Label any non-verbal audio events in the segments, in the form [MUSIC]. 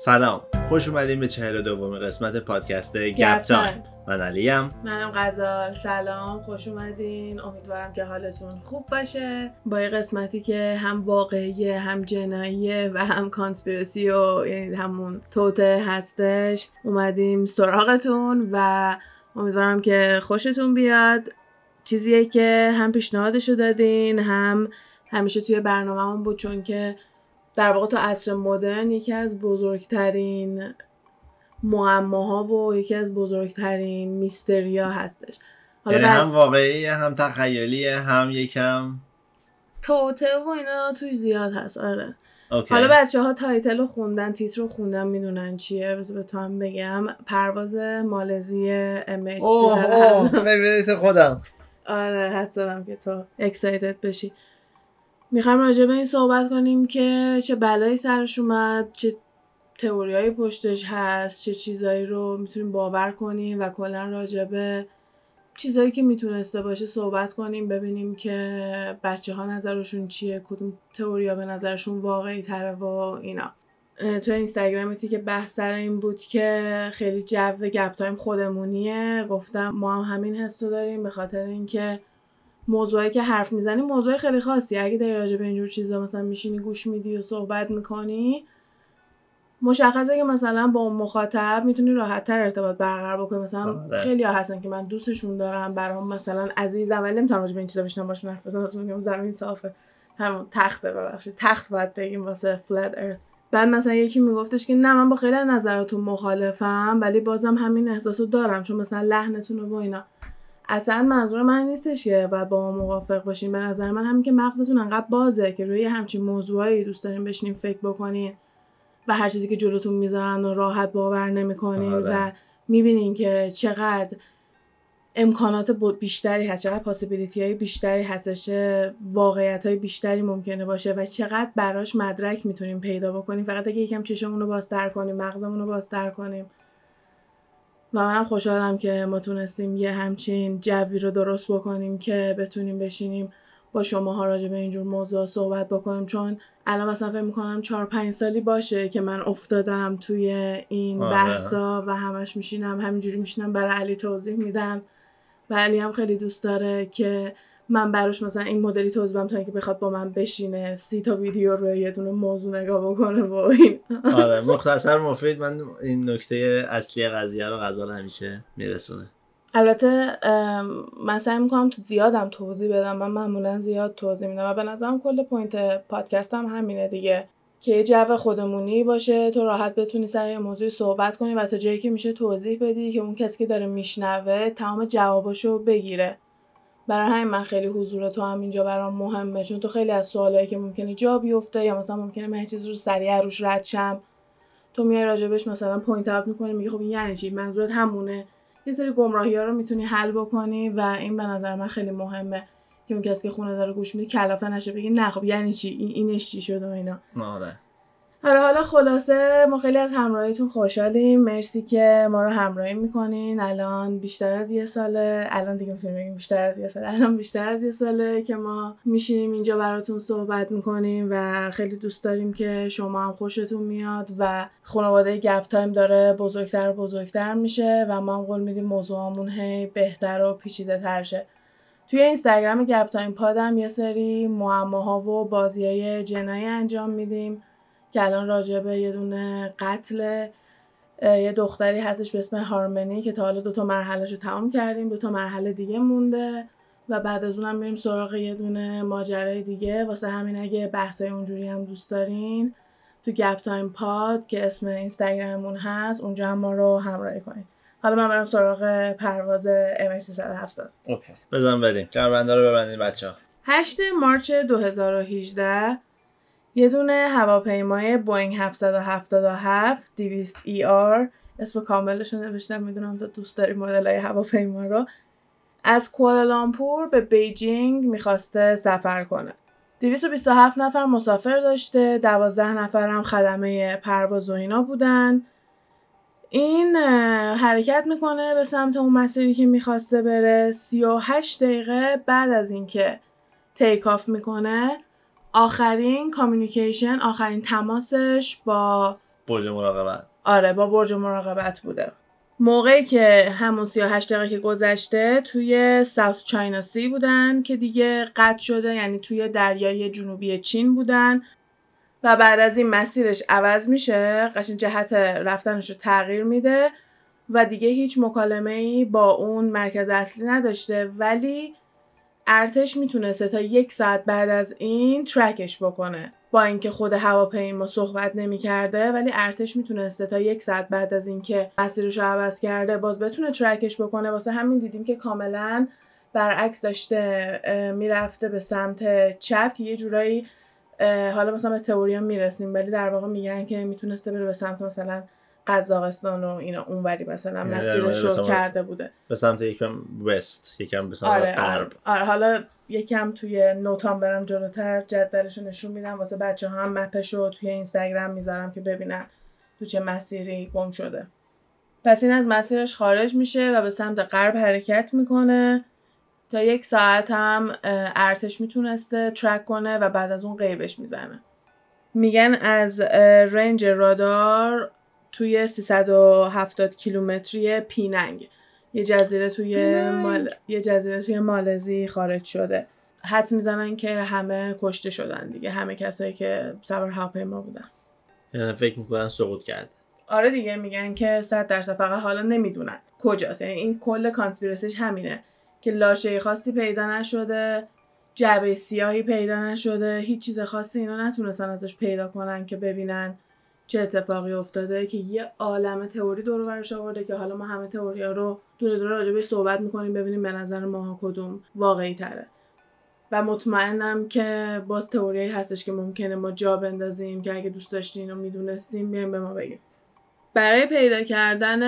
سلام. خوش اومدیم به چهل دوم قسمت پادکست گپ تایم. من علیم. منم غزال. سلام. خوش اومدین. امیدوارم که حالتون خوب باشه. با یه قسمتی که هم واقعیه هم جناییه و هم conspiracy و یعنی همون توطئه هستش اومدیم سراغتون و امیدوارم که خوشتون بیاد. چیزیه که هم پیشنهادشو دادین هم همیشه توی برنامهمون بود چون که در واقع تا عصر مدرن یکی از بزرگترین معماها و یکی از بزرگترین mystery ا هستش. حالا یعنی هم واقعی هم تخیلیه هم یکم توطئه و اینا توی زیاد هست آره. okay. حالا بچه ها title رو خوندن تیتر رو خوندن می‌دونن چیه؟ بذار به تو هم بگم. پرواز مالزی MH اوه اوه خودم. آره حدس زدم که تو excited بشی. می‌خوایم راجع به این صحبت کنیم که چه بلایی سرش اومد چه تئوریای پشتش هست چه چیزایی رو می‌تونیم باور کنیم و کلا راجع به چیزایی که می‌تونسته باشه صحبت کنیم ببینیم که بچه ها نظرشون چیه کدوم تئوریا به نظرشون واقعی تره و اینا. تو اینستاگرامتی که بحث سر این بود که خیلی جو گپ تایم خودمونیه گفتم ما هم همین حس داریم به خاطر اینکه موضوعی که حرف می‌زنی موضوع خیلی خاصی. اگه داری راجع به اینجور چیزا مثلا میشینی گوش میدی و صحبت می‌کنی مشخصه که مثلا با اون مخاطب می‌تونی راحت تر ارتباط برقرار بکنی. مثلا آره. خیلی ها هستن که من دوستشون دارم برام مثلا عزیزم ولی نمی‌تونم راجع به این چیزا بشنم باشون حرف بزنم. زمین صافه همون تخته ببخشید. تخت باید بگیم واسه فلت ارث بعد مثلا یکی میگفتش که نه من با خیلی نظراتون مخالفم ولی بازم همین احساسو دارم چون مثلا لحنتون و اینا. اصلا منظور من نیستش که باید با ما موافق باشین به نظر من همین که مغزتون انقدر بازه که روی همچین موضوعی دوست دارین بشینین فکر بکنین و هر چیزی که جلوتون می‌ذارن و راحت باور نمی‌کنین آره. و می‌بینین که چقدر امکانات بیشتری هست چقدر پاسیبیلیتی های بیشتری هستش واقعیت های بیشتری ممکنه باشه و چقدر براش مدرک می‌تونیم پیدا بکنیم. فقط اگه یکم چشمون رو بازتر کنیم مغزمون رو بازتر کنیم. و منم خوشحالم که ما تونستیم یه همچین جوی رو درست بکنیم که بتونیم بشینیم با شما راجع به اینجور موضوع صحبت بکنیم چون الان مثلا فکر می‌کنم چهار پنج سالی باشه که من افتادم توی این آره. بحثا و همش میشینم همینجوری میشینم برای علی توضیح میدم و علی هم خیلی دوست داره که من براش مثلا این مدلی توضیح بدم تا اینکه بخواد با من بشینه سی تا ویدیو رو یه دونه موضوع نگاه بکنه و این. آره مختصر مفید من این نکته اصلی قضیه رو غزال همیشه میرسونه. البته من سعی می‌کنم تو زیادم توضیح بدم من معمولا زیاد توضیح میدم و به نظرم کل point پادکستم همینه دیگه. که یه جو خودمونی باشه تو راحت بتونی سر یه موضوعی صحبت کنی و تا جایی که میشه توضیح بدی که اون کسی که داره میشنوه تمام جواباشو بگیره. برای همین من خیلی حضور تو هم اینجا برام مهمه چون تو خیلی از سوالایی که ممکنه جا بیفته یا مثلا ممکنه من چیزی رو سریع روش رد شم تو میای راجبش مثلا point out می‌کنی میگی خب این یعنی چی؟ منظورت همونه. یه سری گمراهی ها رو می‌تونی حل بکنی و این به نظر من خیلی مهمه که اون کسی که خونه داره گوش میده کلافه نشه بگی نه خب یعنی چی؟ این اینش چی شده و اینا. آره. حالا حالا خلاصه ما خیلی از همراهیتون خوشحالیم. مرسی که ما رو همراهی می‌کنین. الان بیشتر از یه ساله. الان دیگه می‌تونیم بگیم بیشتر از یه ساله. الان بیشتر از یه ساله که ما میشینیم اینجا براتون صحبت می‌کنیم و خیلی دوست داریم که شما هم خوشتون میاد و خانواده گپ تایم داره بزرگتر و بزرگتر میشه و ما هم قول میدیم موضوعمون هی بهتر و پیچیده تر شه. توی اینستاگرام گپ تایم پادم یه سری معماها و بازیای جنایی انجام میدیم. که الان راجع به یه دونه قتل یه دختری هستش به اسم هارمنی که تا حالا دوتا مرحلهش رو تمام کردیم دوتا مرحله دیگه مونده و بعد از اونم میریم سراغ یه دونه ماجرای دیگه. واسه همین اگه بحثای اونجوری هم دوست دارین تو گپ تایم پاد که اسم اینستاگراممون هست اونجا هم ما رو همراهی کنید حالا من برم سراغ پرواز M370 okay. بزن بریم. کمربنده رو ببندین بچه ها 8 March 2018 یه دونه هواپیمای بوینگ 777 200 ER اسم کاملش رو نوشتم می‌دونم تو دوست داری مدل های هواپیما رو. از کوالالامپور به Beijing می‌خواسته سفر کنه. 227 نفر مسافر داشته 12 نفر هم خدمه پرواز و اینا بودن. این حرکت می‌کنه به سمت اون مسیری که می‌خواسته بره. 38 دقیقه بعد از اینکه take off می‌کنه آخرین communication آخرین تماسش با برج مراقبت. آره با برج مراقبت بوده. موقعی که همون 38 دقیقه که گذشته توی South China Sea بودن که دیگه قطع شده یعنی توی دریای جنوبی چین بودن. و بعد از این مسیرش عوض میشه قشن جهت رفتنش رو تغییر میده و دیگه هیچ مکالمه ای با اون مرکز اصلی نداشته. ولی ارتش می‌تونسته تا یک ساعت بعد از این ترکش بکنه. با اینکه خود هواپیما صحبت نمی‌کرده ولی ارتش می‌تونسته تا یک ساعت بعد از اینکه مسیرش رو عوض کرده باز بتونه ترکش بکنه. واسه همین دیدیم که کاملا برعکس داشته می‌رفته به سمت چپ که یه جورایی حالا مثلا به تئوری می‌رسیم ولی در واقع میگن که می‌تونسته بره به سمت مثلا قزاقستان و اینا اونوری مثلا یعنی مسیرش رو کرده بوده. به سمت یکم وست یکم به سمت آره, غرب. آره حالا یکم توی نوتام برم جلوتر جدولش رو نشون میدم. واسه بچه ها هم مپش رو توی اینستاگرام می‌ذارم که ببینن تو چه مسیری گم شده. پس این از مسیرش خارج میشه و به سمت غرب حرکت می‌کنه. تا یک ساعت هم ارتش می‌تونسته ترک کنه و بعد از اون قیبش می‌زنه. میگن از رنج رادار توی 370 کیلومتری پیننگ. یه جزیره توی مال... یه جزیره توی مالزی خارج شده. حد می‌زنن که همه کشته شدن دیگه. همه کسایی که سوار هواپیما بودن. یعنی فکر می‌کنن سقوط کرد آره دیگه میگن که صد درصد فقط حالا نمی‌دونن کجاست. یعنی این کل کانسپیرسیش همینه که لاشه خاصی پیدا نشده جعبه سیاهی پیدا نشده هیچ چیز خاصی اینا نتونستن ازش پیدا کنن که ببینن. چه اتفاقی افتاده که یه عالم تئوری دور برش آورده که حالا ما همه تئوری ها رو دور دور راجبش صحبت می‌کنیم ببینیم به نظر ماها کدوم واقعی تره و مطمئنم که باز تئوری هستش که ممکنه ما جا بندازیم که اگه دوست داشتین و می‌دونستیم بیایم به ما بگیم برای پیدا کردن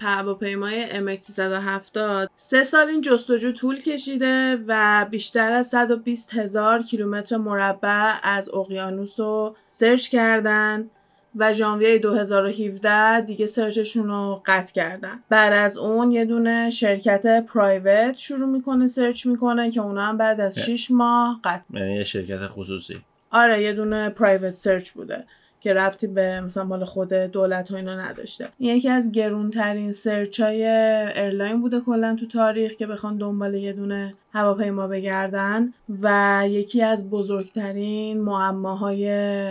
هواپیمای MH370 سه سال این جستجو طول کشیده و بیشتر از 120 هزار کیلومتر مربع از اقیانوس رو search کردن. و ژانویه 2017 دیگه search شون رو قطع کردن. بعد از اون یه دونه شرکت private شروع می‌کنه search می‌کنه که اونا هم بعد از 6 ماه قطع یعنی یه شرکت خصوصی. آره یه دونه private search بوده. که ربطی به مثلا مال خود دولت و اینا نداشته. یکی از گرونترین search های airline بوده کلا تو تاریخ که بخوان دنبال یه دونه هواپیما بگردن و یکی از بزرگترین معماهای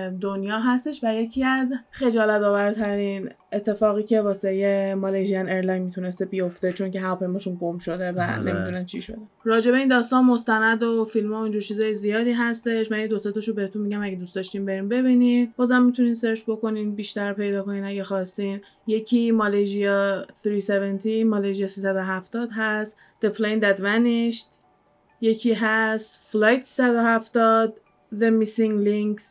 دنیا هستش و یکی از خجالت آورترین اتفاقی که واسه Malaysian Airline می‌تونسته بیفته چون که هواپیماشون گم شده و آره. نمی‌دونن چی شده. راجع به این داستان مستند و فیلم ها و اینجور چیزای زیادی هستش. من یه دو تاشو بهتون میگم اگه دوست داشتین بریم ببینید بازم می‌تونین search بکنین بیشتر پیدا کنین اگه خواستین. یکی مالزیا 370 مالزیا 370 هست. The Plane That Vanished یکی هست. Flight 370 The Missing Links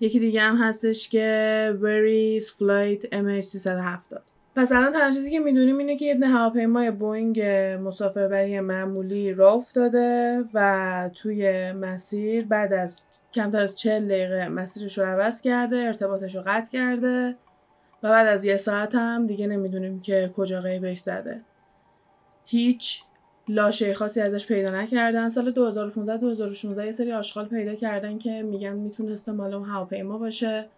یکی دیگه هم هستش که Where is Flight MH370 پس الان تنها چیزی که می‌دونیم اینه که یه هواپیمای بوینگ مسافربری معمولی راه افتاده و توی مسیر بعد از کمتر از 40 دقیقه مسیرش رو عوض کرده ارتباطش رو قطع کرده و بعد از یه ساعت هم دیگه نمی‌دونیم که کجا غیبش زده. هیچ لاشه خاصی ازش پیدا نکردن. سال 2015 2016 یه سری آشغال پیدا کردن که میگن می‌تونسته مال اون هواپیما باشه.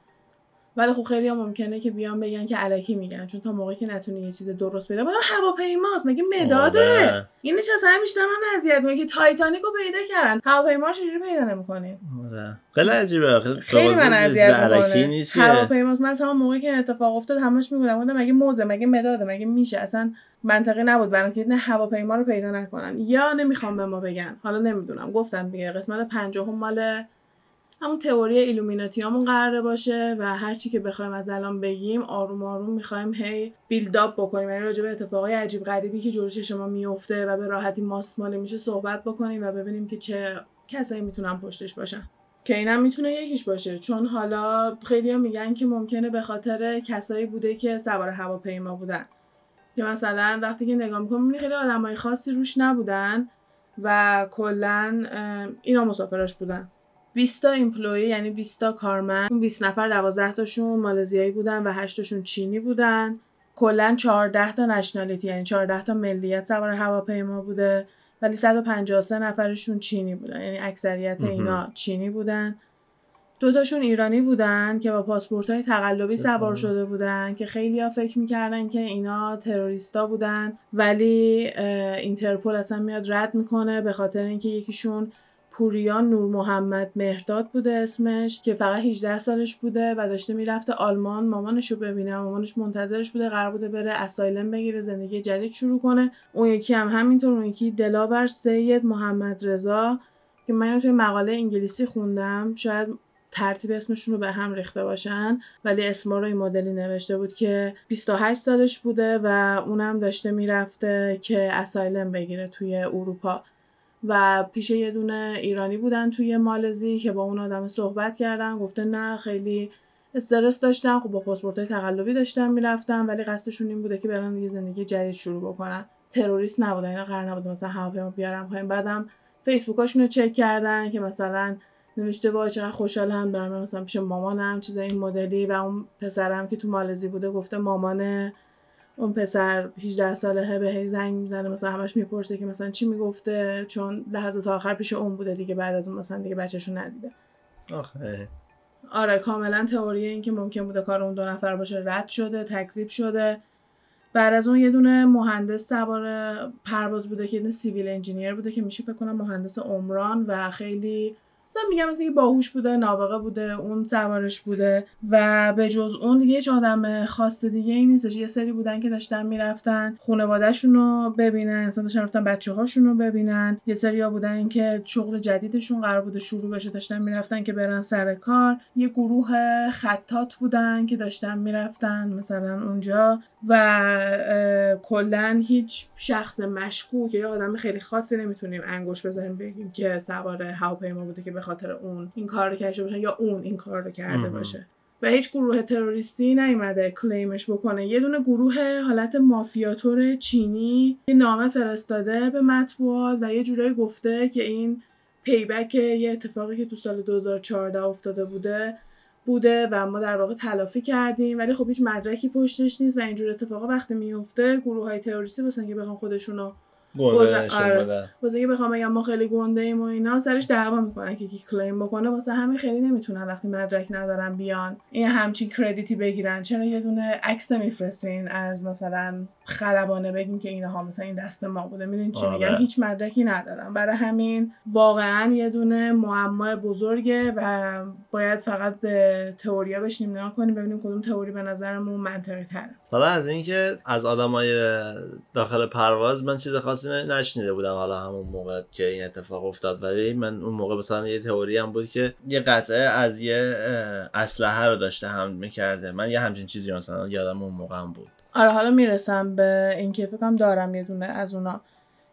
ولی خب خیلی هم ممکنه که بیان بگن که علکی میگن چون تا موقعی که نتونی یه چیز درست پیدا کنی هواپیماست مگه مداده؟ آره. این چه اصلا بیشتر من اذیت میگه که تایتانیک رو پیدا کردن. هواپیما چجوری پیدا نمی‌کنین آره. خیلی عجیبه. خیلی, من اذیت می‌کنه. که. هواپیماست. من اصلا موقعی که این اتفاق افتاد همش می‌گفتم گفتم مگه موزه مگه مداده مگه میشه؟ اصلا منطقی نبود. برای اینکه نه هواپیما رو پیدا نکنن. یا نمی‌خوام به ما بگن. حالا نمی‌دونم. گفتم دیگه قسمت پنجم مال همون تئوری ایلومیناتیامون قراره باشه و هر چی که بخوایم از الان بگیم آروم آروم می‌خوایم هی بیلداپ بکنیم. یعنی راجع به اتفاقای عجیب غریبی که جلوی چشم ما میفته و به راحتی ماسماله میشه صحبت بکنیم و ببینیم که چه کسایی می‌تونن پشتش باشن. که اینم می‌تونه یکیش باشه. چون حالا خیلی میگن که ممکنه به خاطر کسایی بوده که سوار هواپیما بودن. که مثلا وقتی که نگاه می‌کنم می‌بینی خیلی آدمای خاصی روش نبودن و کلا اینا مسافراش بودن. 20 تا ایمپلوی یعنی 20 تا کارمند. اون 20 نفر 12 تاشون مالزیایی بودن و 8 تاشون چینی بودن. کلا 14 تا نشنالیتی یعنی 14 تا ملیت سوار هواپیما بوده. ولی 153 نفرشون چینی بودن یعنی اکثریت. اینا چینی بودن. دوتاشون ایرانی بودن که با پاسپورت های تقلبی سوار. شده بودن که خیلی ها فکر می‌کردن که اینا تروریستا بودن. ولی اینترپل اصلا میاد رد می‌کنه به خاطر اینکه یکیشون پوریان نور محمد مهرداد بوده اسمش که فقط 18 سالش بوده و داشته می‌رفته آلمان. مامانش رو ببینه مامانش منتظرش بوده قرار بوده بره اسایلم بگیره زندگی جدید شروع کنه. اون یکی هم همینطور اون یکی دلاور سید محمد رضا که من توی مقاله انگلیسی خوندم. شاید ترتیب اسمشون رو به هم ریخته باشن ولی اسما رو این مدلی نوشته بود که 28 سالش بوده و اونم داشته می‌رفته که اسایلم بگیره توی اروپا. و پیش یه دونه ایرانی بودن توی مالزی که با اون آدم صحبت کردن گفته نه خیلی استرس داشتم خب با پاسپورت تقلبی داشتم می‌رفتم ولی قصدشون این بوده که برن یه زندگی جدید شروع بکنن. تروریست نبودن اینا قرار نبود مثلا هواپیما بیارن پایین. بعدم فیسبوکاشون رو چک کردن که مثلا نوشته وای چقدر خوشحالم میرم مثلا پیش مامانم چیزای این مدلی. و اون پسرم که تو مالزی بوده گفته مامان اون پسر 18 ساله به هی زنگ می‌زنه مثلا همش می‌پرسه که مثلا چی می‌گفته؟ چون لحظه تا آخر پیش اون بوده دیگه بعد از اون مثلا دیگه بچه‌شو ندیده. آخه. آره کاملا تئوری این که ممکن بوده کار اون دو نفر باشه رد شده تکذیب شده. بعد از اون یه دونه مهندس سوار پرواز بوده که یه دونه سیویل انجینیر بوده که میشه فکر کنم مهندس عمران و خیلی مثلا میگم مثلا که باهوش بوده نابغه بوده اون سوارش بوده و به جز اون دیگه هیچ آدم خاص دیگه ای نیستش. یه سری بودن که داشتن می‌رفتن خانوادهشون رو ببینن مثلا داشتن رفتن بچه هاشون رو ببینن. یه سری ها بودن که شغل جدیدشون قرار بوده شروع بشه داشتن می‌رفتن که برن سر کار. یه گروه خطات بودن که داشتن می‌رفتن مثلا اونجا و کلا هیچ شخص مشکوک یا آدم خیلی خاصی نمی‌تونیم انگوش بزنیم بگیم که سوار هواپیما بوده که به خاطر اون این کار رو کرده باشه یا اون این کار رو کرده. باشه و هیچ گروه تروریستی نیومده کلیمش بکنه یه دونه گروه حالت مافیاتور چینی یه نامه فرستاده به مطبوعات و یه جورایی گفته که این پیبک یه اتفاقی که تو سال 2014 افتاده بوده بوده و ما در واقع تلافی کردیم ولی خب هیچ مدرکی پشتش نیست و اینجور اتفاقا وقتی میفته گروه های تروریستی واسه اینکه بخوان خودشونو آره. واسه اینکه بخوام بگم ما خیلی گنده ایم و اینا سرش دعوا می‌کنن که کی کلیم بکنه. واسه همین خیلی نمی‌تونن وقتی مدرک ندارن بیان این همچین کردیتی بگیرن. چرا یه دونه عکس نمیفرستین از مثلا خلبانه بگین که اینها مثلا این دست ما بوده. می‌دونین چی آره. میگم هیچ مدرکی ندارن برای همین واقعا یه دونه معما بزرگه و باید فقط به تئوریا بشینیم نگاه کنیم ببینیم کدوم تئوری به نظرمون منطقی تره. حالا از اینکه از آدمای داخل پرواز من چیز خاصی نشنیده بودم حالا همون موقع که این اتفاق افتاد. ولی من اون موقع مثلا یه تئوری هم بود که یه قطعه از یه اسلحه رو داشته حمل می‌کرده. من یه همچین چیزی مثلا یادم اون موقع هم بود. آره حالا می‌رسم به اینکه فکرم دارم یه دونه از اونا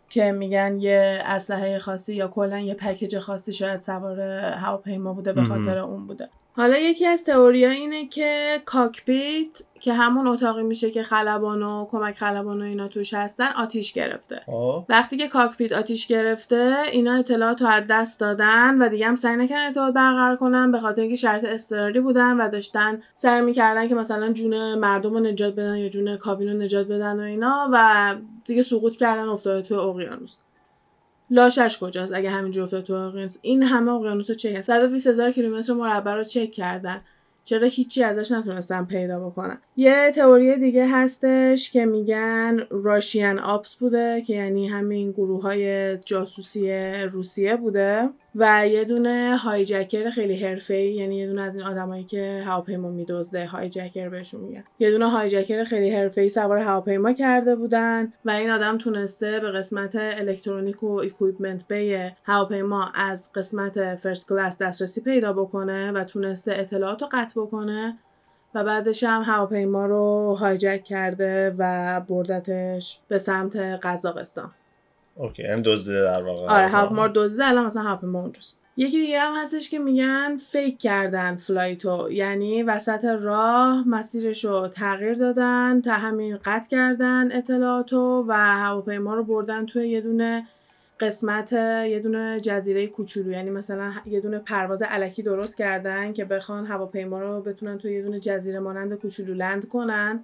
که میگن یه اسلحه خاصی یا کلا یه پکیج خاصی شاید سوار هواپیما بوده به. خاطر اون بوده حالا یکی از تئوریا اینه که کاکپیت که همون اتاقی میشه که خلبان و کمک خلبان و اینا توش هستن آتیش گرفته. خب. وقتی که کاکپیت آتیش گرفته اینا اطلاعات رو از دست دادن و دیگه هم سعی نکردن ارتباط برقرار کنن به خاطر اینکه شرط اضطراری بودن و داشتن سعی می‌کردن که مثلا جون مردم رو نجات بدن یا جون کابین رو نجات بدن و اینا و دیگه سقوط کردن افتاده تو اقیانوس. لاشش کجاست؟ اگه همینجور افتاده تو اقیانوس. این همه اقیانوس رو چک 120 هزار کیلومتر مربع رو چک کردن. چرا هیچی ازش نتونستن پیدا بکنن؟ یه تئوری دیگه هستش که میگن Russian ops بوده که یعنی همین گروه های جاسوسی روسیه بوده. و یه دونه hijacker خیلی حرفه‌ای یعنی یه دونه از این آدمایی که هواپیما میدزده hijacker بهشون میگن. یه دونه hijacker خیلی حرفه‌ای سوار هواپیما کرده بودن و این آدم تونسته به قسمت electronic و equipment bay هواپیما از قسمت first class دسترسی پیدا بکنه و تونسته اطلاعات رو قطع بکنه و بعدش هم هواپیما رو hijack کرده و بردتش به سمت قزاقستان. okay هم دزدیده در واقع. آره هواپیما رو دزدیده الان مثلا هواپیما اونجاست. یکی دیگه هم هستش که میگن fake کردن flight و یعنی وسط راه مسیرش رو تغییر دادن تا همین قطع کردن اطلاعاتو و هواپیما رو بردن توی یه دونه قسمت یه دونه جزیره کوچولو. یعنی مثلا یه دونه پرواز علکی درست کردن که بخوان هواپیما رو بتونن توی یه دونه جزیره مانند کوچولو land کنن.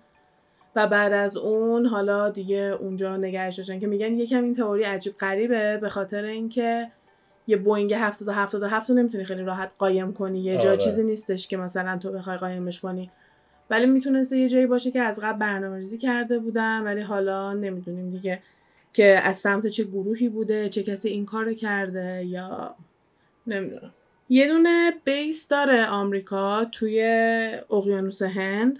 و بعد از اون حالا دیگه اونجا نگهش داشتن که میگن یکم این تئوری عجیب غریبه به خاطر اینکه یه بوینگ 777 رو نمی‌تونی خیلی راحت قایم کنی. یه جا آره. چیزی نیستش که مثلا تو بخوای قایمش کنی. ولی می‌تونسته یه جایی باشه که از قبل برنامه ریزی کرده بودن ولی حالا نمی‌دونیم دیگه که از سمت چه گروهی بوده چه کسی این کار کرده یا نمی‌دونم. یه دونه بیس داره آمریکا توی اقیانوس هند.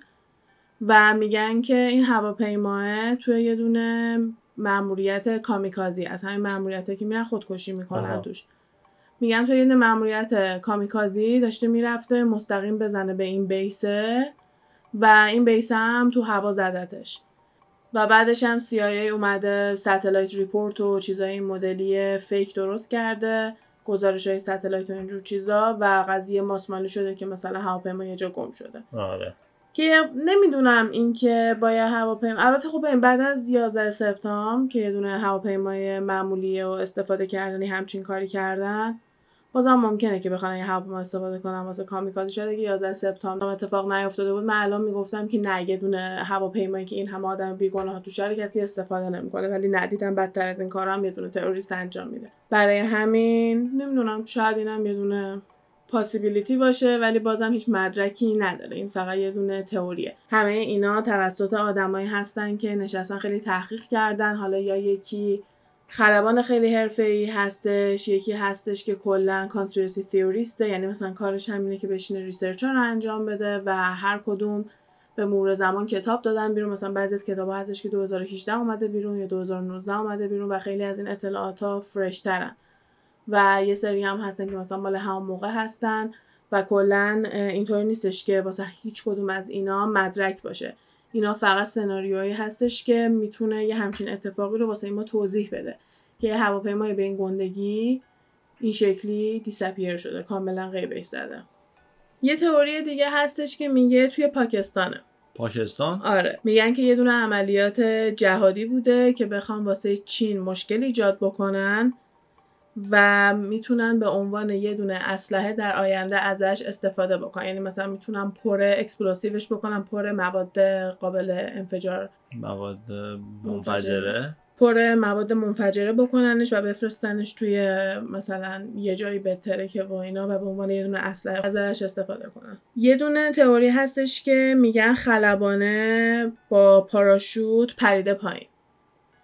و میگن که این هواپیماه توی یه دونه مأموریت کامیکازی از همین مأموریت که میرن خودکشی می‌کنن. توش. میگن توی یه دونه مأموریت کامیکازی داشته می‌رفته مستقیم بزنه به این base ه و این base هم تو هوا زدتش. و بعدش هم CIA اومده satellite report و چیزای این مدلی fake درست کرده گزارش های satellite و اینجور چیزا و قضیه ماسمالی شده که مثلا هواپیما یه جا گم شده. آره. که نمی‌دونم اینکه با یه هواپیما البته خب ببین بعد از 11 سپتامبر که یه دونه هواپیمای معمولی و استفاده کردنی همچین کاری کردن بازم ممکنه که بخوان یه هواپیما استفاده کنن واسه کامیکازی شده که 11 سپتامبر اتفاق نیافتاده بود من الان می‌گفتم که نه یه دونه هواپیمایی که این همه آدم بیگناه تو شهر کسی استفاده نمی‌کنه ولی ندیدم بدتر از این کارا هم یه دونه تروریست انجام میده. برای همین نمی‌دونم شاید اینم یه دونه possibility باشه ولی بازم هیچ مدرکی نداره. این فقط یه دونه تئوریه. همه اینا توسط آدمایی هستن که نشستن خیلی تحقیق کردن. حالا یا یکی خلبان خیلی حرفه‌ای هستش یکی هستش که کلا conspiracy theorist ه یعنی مثلا کارش همینه که بشینه research رو انجام بده و هر کدوم به مرور زمان کتاب دادن بیرون. مثلا بعضی از کتاب‌ها هستش که 2018 اومده بیرون یا 2019 اومده بیرون و خیلی از این اطلاعات ها fresh و یه سری هم هستن که مثلا مال همون موقع هستن و کلا اینطوری نیستش که واسه هیچ کدوم از اینا مدرک باشه. اینا فقط سناریوهایی هستش که می‌تونه یه همچین اتفاقی رو واسه ما توضیح بده که هواپیمای به این گندگی این شکلی دیسپیر شده کاملا غیبش زده یه تئوری دیگه هستش که میگه توی پاکستانه. پاکستان؟ آره. میگن که یه دونه عملیات جهادی بوده که بخوام واسه چین مشکل ایجاد بکنن و می‌تونن به عنوان یه دونه اسلحه در آینده ازش استفاده بکنن. یعنی مثلا می‌تونن پر explosive ش بکنن پر مواد قابل انفجار. مواد منفجره. پر مواد منفجره بکننش و بفرستنش توی مثلا یه جایی بهتره که و اینا و به عنوان یه دونه اسلحه ازش استفاده کنن. یه دونه تئوری هستش که میگن خلبانه با parachute پریده پایین.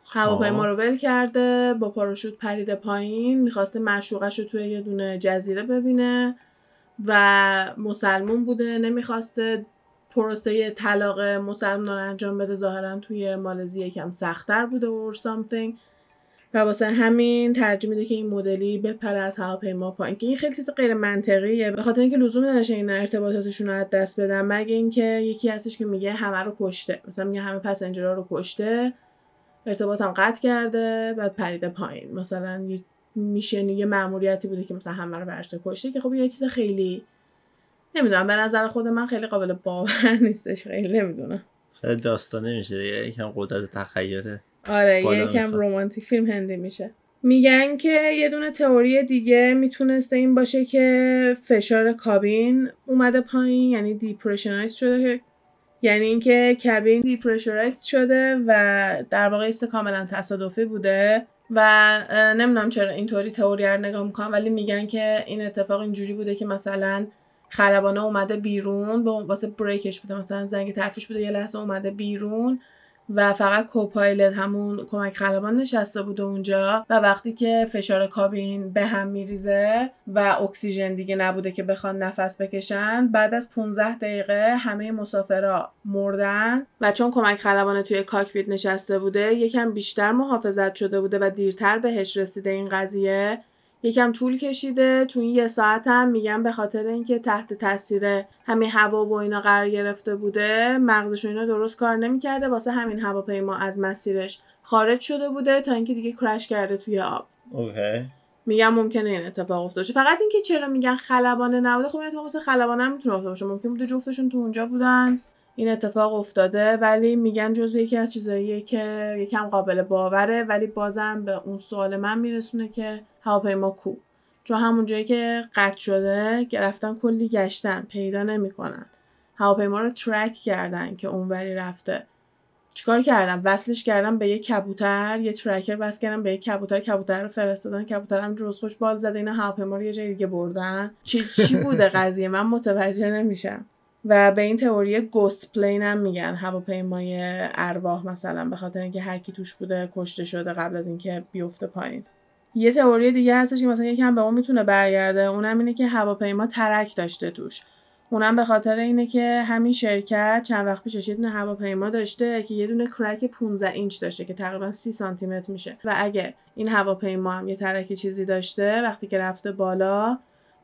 هواپیما رو ول کرده با پاراشوت پریده پایین می‌خواسته معشوقش رو توی یه دونه جزیره ببینه و مسلمون بوده نمی‌خواسته پروسه طلاق مسلمان رو انجام بده ظاهرا توی مالزی یکم سختتر بوده or something. و واسه همین ترجیح میده که این مدلی بپره از هواپیما پایین که این خیلی چیز غیر منطقیه. به خاطر اینکه لزوم نداشته این ارتباطاتشون رو از دست بدن مگه اینکه یکی هستش که میگه همه رو کشته مثلا میگه همه پسنجرها رو کشته. ارتباطم قطع کرده بعد پریده پایین. مثلا یه میشن یه مأموریتی بوده که مثلا همه رو برشته کشته که خب یه چیز خیلی نمی‌دونم. به نظر خود من خیلی قابل باور [LAUGHS] نیستش. خیلی نمی‌دونم. خیلی داستانه میشه دیگه. یکم قدرت تخیله. آره یکم. رومانتیک فیلم هندی میشه. میگن که یه دونه تئوری دیگه می‌تونسته این باشه که فشار کابین اومده پایین یعنی دیپرشنایز شده یعنی اینکه کابین depressurize شده و در واقع این کاملا تصادفی بوده و نمی‌دونم چرا اینطوری تئوری رو نگاه می‌کنم ولی میگن که این اتفاق اینجوری بوده که مثلا خلبانه اومده بیرون با واسه break ش بوده مثلا زنگ تفریش بوده یه لحظه اومده بیرون و فقط co-pilot همون کمک خلبان نشسته بوده اونجا و وقتی که فشار کابین به هم میریزه و اکسیژن دیگه نبوده که بخوان نفس بکشن بعد از 15 دقیقه همه مسافرها مردن و چون کمک خلبان توی cockpit نشسته بوده یکم بیشتر محافظت شده بوده و دیرتر بهش رسیده این قضیه. یکم طول کشیده تو این یه ساعت هم میگن به خاطر اینکه تحت تاثیر همین هوا و اینا قرار گرفته بوده مغزش و اینا درست کار نمی‌کرده واسه همین هواپیما از مسیرش خارج شده بوده تا اینکه دیگه کرش کرده توی آب. اوکی. میگم ممکنه این اتفاق افتاده باشه. فقط اینکه چرا میگن خلبانه نبوده خب این اتفاق واسه خلبانه هم می‌تونه افتاده باشه. ممکن بوده جفتشون تو اونجا بودن. این اتفاق افتاده ولی میگن جزو یکی از چیزاییه که یکم قابل باوره ولی بازم به اون سوال من میرسونه که هواپیما کو. چون همون جایی که قطع شده که رفتن کلی گشتن پیدا نمی‌کنن. هواپیما رو ترک کردن که اونوری رفته. چیکار کردم وصلش کردم به یه کبوتر یه ترکر وصل کردم به یه کبوتر کبوتر رو فرستادن کبوتر هم روز خوش بال زده اینا هواپیما رو یه جای دیگه بردن. چی چی بوده [LAUGHS] قضیه؟ من متوجه نمیشم. و به این تئوری گوست پلین هم میگن هواپیمای ارواح مثلا به خاطر اینکه هر کی توش بوده کشته شده قبل از اینکه بیفته پایین. یه تئوری دیگه هستش که مثلا یکم به اون می‌تونه برگرده اونم اینه که هواپیما ترک داشته توش. اونم به خاطر اینه که همین شرکت چند وقت پیشش یه دونه هواپیما داشته که یه دونه کرک 15 اینچ داشته که تقریبا 30 سانتی متر میشه. و اگه این هواپیما هم یه ترک چیزی داشته وقتی که رفته بالا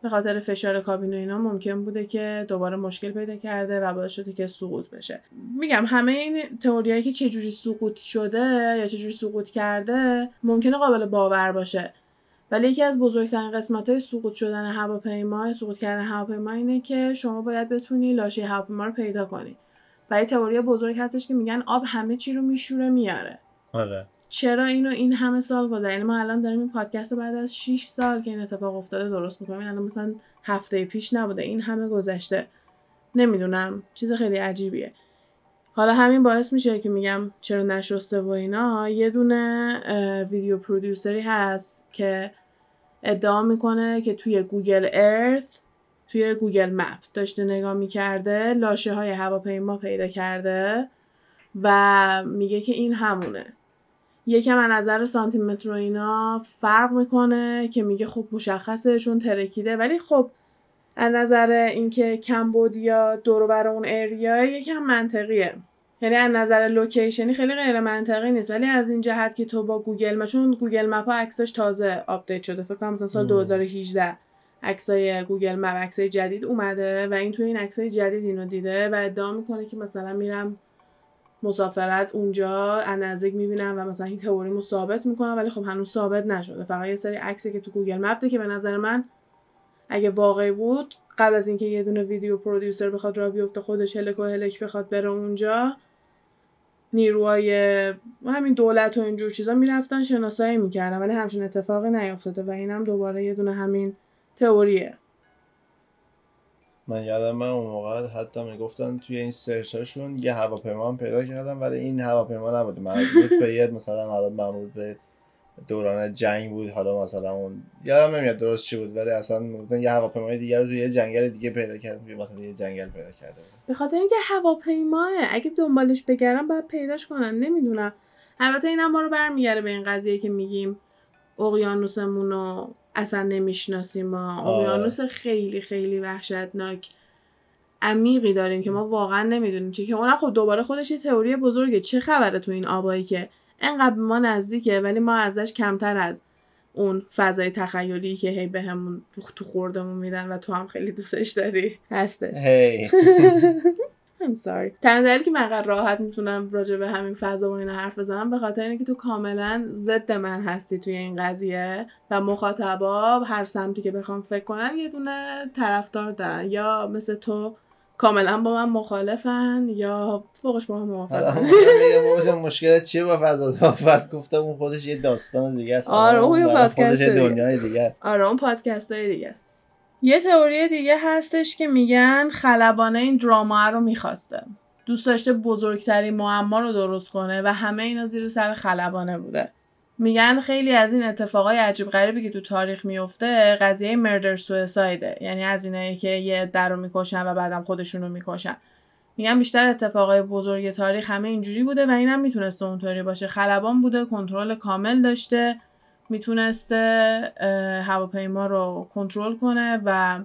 به خاطر فشار کابین و اینا ممکن بوده که دوباره مشکل پیدا کرده و باعث شده که سقوط بشه. میگم همه این تئوریایی که چجوری سقوط شده یا چجوری سقوط کرده ممکنه قابل باور باشه. ولی یکی از بزرگترین قسمت های سقوط شدن هواپیما سقوط کردن هواپیما اینه که شما باید بتونی لاشه هواپیما رو پیدا کنی. و یه تئوری بزرگ هستش که میگن آب همه چی رو میشوره میاره. آره. چرا اینو این همه سال گذشته یعنی ما الان داریم این پادکست رو بعد از 6 سال که این اتفاق افتاده درست می‌کنیم. یعنی الان مثلا هفته پیش نبوده. این همه گذشته. نمی‌دونم. چیز خیلی عجیبیه. حالا همین باعث میشه که میگم چرا نشسته و اینا. یه دونه ویدیو پرودیوسری هست که ادعا می‌کنه که توی Google Earth توی Google Map داشته نگاه می‌کرده لاشه های هواپیما پیدا کرده و میگه که این همونه. یکم از نظر سانتیمتر و اینا فرق می‌کنه که میگه خب مشخصه چون ترکیده. ولی خب از نظر اینکه Cambodia دور بر اون area یکم منطقیه. یعنی از نظر location ی خیلی غیر منطقی نیست. ولی از این جهت که تو با Google Map چون Google Map ها عکسش تازه update شده. فکر کنم مثلا سال 2018 عکسای Google Map عکسای جدید اومده و این تو این عکسای جدید اینو دیده و ادعا می‌کنه که مثلا میرم مسافرت اونجا نزدیک می‌بینم و مثلا این تئوریمو ثابت می‌کنم ولی خب هنوز ثابت نشده. فقط یه سری عکسی که تو Google Map که به نظر من اگه واقعی بود قبل از اینکه یه دونه video producer بخواد را بیفته خودش هلک و هلک بخواد بره اونجا نیروهای همین دولت و اینجور چیزا می‌رفتن شناسایی می‌کردن ولی همچین اتفاقی نیافتاده و اینم دوباره یه دونه همین تئوریه. من یادم من اون موقع حتی می‌گفتن توی این سرچ هاشون یه هواپیما هم پیدا کردم ولی این هواپیما نبود مربوط به یه [LAUGHS] مثلا حالا مربوط به دوران جنگ بود حالا مثلا اون یادم نمیاد درست چی بود ولی اصلا می‌گفتن یه هواپیمای دیگر رو توی یه جنگل دیگه پیدا کرد مثلا یه جنگل پیدا کرده به خاطر اینکه هواپیماه اگه دنبالش بگردم باید پیداش کنن نمی‌دونم. البته اینم ما رو برمیگرده به این قضیه که میگیم اقیانوسمون رو اصلا نمی‌شناسیم ما. اقیانوس خیلی خیلی وحشتناک عمیقی داریم که ما واقعا نمی‌دونیم چی که. اونم خب دوباره خودش یه تئوری بزرگه. چه خبره تو این آبایی که انقدر ما نزدیکه ولی ما ازش کمتر از اون فضای تخیلی که هی بهمون به تو خوردمون میدن و تو هم خیلی دوستش داری. هستش. هی. [LAUGHS] I'm sorry. تنها که من راحت می‌تونم راجع به همین فضا و اینا حرف بزنم به خاطر اینکه تو کاملا ضد من هستی توی این قضیه و مخاطبا هر سمتی که بخوام فکر کنن یه دونه طرفدار دارن. یا مثل تو کاملا با من مخالفن یا فوقش با من موافقن. مشکل چیه با فضا؟ دافت گفتم اون خودش یه داستان دیگه است. آره اون پادکست دنیای دیگه آره اون پادکست دیگه است. یه تئوری دیگه هستش که میگن خلبانه این دراما رو می‌خواسته. دوست داشته بزرگترین معما رو درست کنه و همه اینا زیر سر خلبانه بوده. میگن خیلی از این اتفاقای عجیب غریبی که تو تاریخ میفته قضیه مردر سویسایده یعنی از اینایی که یه در رو می‌کشن و بعدم خودشون رو می‌کشن. میگن بیشتر اتفاقای بزرگ تاریخ همه اینجوری بوده و اینم می‌تونسته اونطوری باشه. خلبان بوده کنترل کامل داشته. می‌تونسته هواپیما رو کنترل کنه و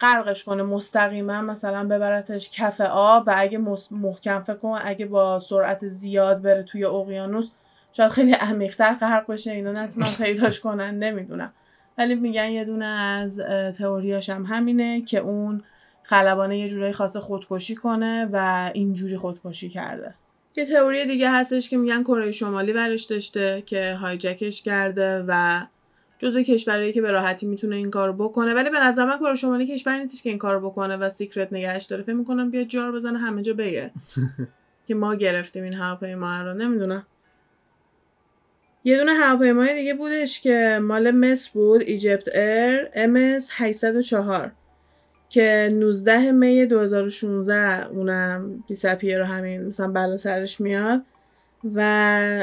غرقش کنه. مستقیما مثلا ببرتش کف آب و اگه محکم فکر کن اگه با سرعت زیاد بره توی اقیانوس شاید خیلی عمیقتر غرق بشه. اینا نتونن پیداش کنن نمی‌دونم. ولی میگن یه دونه از تئوریاش هم همینه که اون خلبانه یه جورایی خاصه خودکشی کنه و اینجوری خودکشی کرده. یه تئوری دیگه هستش که میگن کره شمالی برش داشته که هایجکش کرده و جزو کشورهایی که به راحتی می‌تونه این کارو بکنه. ولی به نظر من کره شمالی کشور نیستش که این کارو بکنه و سیکرت نگهش داره. فکر می‌کنم بیا جار بزنه همه جا بگه. [LAUGHS] که ما گرفتیم این هواپیما رو. نمی‌دونم. یه دونه هواپیمای دیگه بودش که مال مصر بود ایجپت ایر MS 804 که 19 می 2016 اونم رو همین مثلا بلا سرش میاد و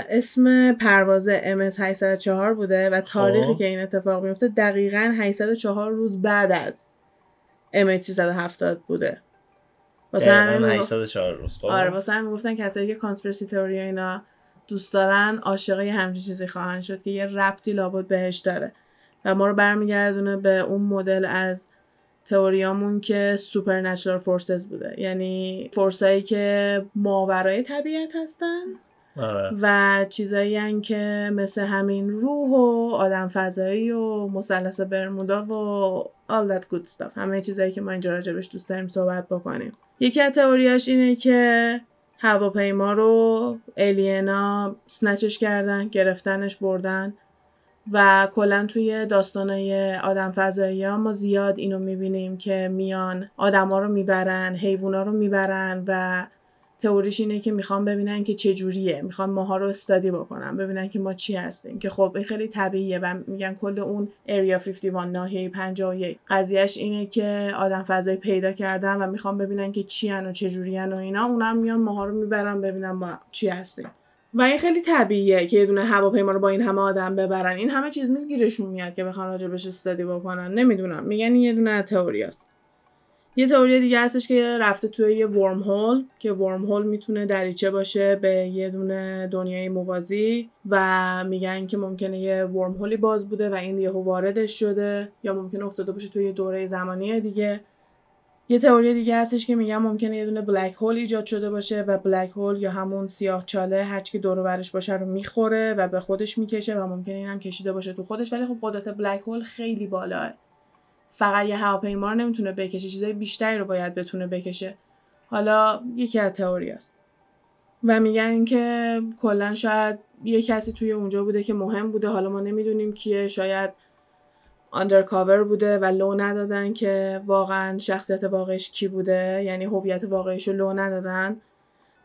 اسم پرواز MS 804 بوده و تاریخی خب. که این اتفاق میفته دقیقا 804 روز بعد از MS 370 بوده. واسه همین دقیقاً میگفت- 804 روز. خب. آره واسه همین گفتن کسایی که conspiracy theory اینا دوست دارن عاشق یه همچین چیزی خواهند شد که یه ربطی لابد بهش داره. و ما رو برمیگردونه به اون مدل از تئوریامون که supernatural forces بوده. یعنی force ایی که ماورای طبیعت هستن آره. و چیزایی هن که مثل همین روح و آدم فضایی و مثلث برمودا و all that good stuff. همه چیزایی که ما اینجا راجبش دوست داریم صحبت بکنیم. یکی از تئوریاش اینه که هواپیما رو الینا سنچش کردن گرفتنش بردن. و کلا توی داستانای آدم فضایی ها ما زیاد اینو می‌بینیم که میان آدما رو می‌برن حیوونا رو می‌برن و تئوریش اینه که می‌خوان ببینن که چه جوریه. می‌خوان ماها رو استادی بکنن ببینن که ما چی هستیم. که خب این خیلی طبیعیه و میگن کل اون اریا 51 ناحیه 51 قضیهش اینه که آدم فضایی پیدا کردن و می‌خوان ببینن که چی و چه جورین و اینا. اونا هم میان ماها رو می‌برن ببینن ما چی هستیم. و این خیلی طبیعیه که یه دونه هواپیما رو با این همه آدم ببرن. این همه چیز نیست گیرشون میاد که بخوان راجبش استادی بکنن. نمی‌دونم. میگن یه دونه تئوریاست یه تئوری دیگه هستش که رفته توی یه ورم هول که ورم هول می‌تونه دریچه باشه به یه دونه دنیای موازی و میگن که ممکنه یه ورم هولی باز بوده و این یهو واردش شده یا ممکنه افتاده باشه توی یه دوره زمانی دیگه. یه تئوری دیگه هستش که میگن ممکنه یه دونه بلک هول ایجاد شده باشه و بلک هول یا همون سیاه چاله هرچی که دور برش باشه رو می‌خوره و به خودش می‌کشه و ممکنه این هم کشیده باشه تو خودش ولی خب قدرت بلک هول خیلی بالاه. فقط یه هواپیما رو نمی‌تونه بکشه چیزای بیشتری رو باید بتونه بکشه. حالا یکی از تئوری است و میگن که کلا شاید یه کسی توی اونجا بوده که مهم بوده حالا ما نمی‌دونیم کیه شاید آندرکاور بوده و لو ندادن که واقعا شخصیت واقعیش کی بوده. یعنی هویت واقعیش رو لو ندادن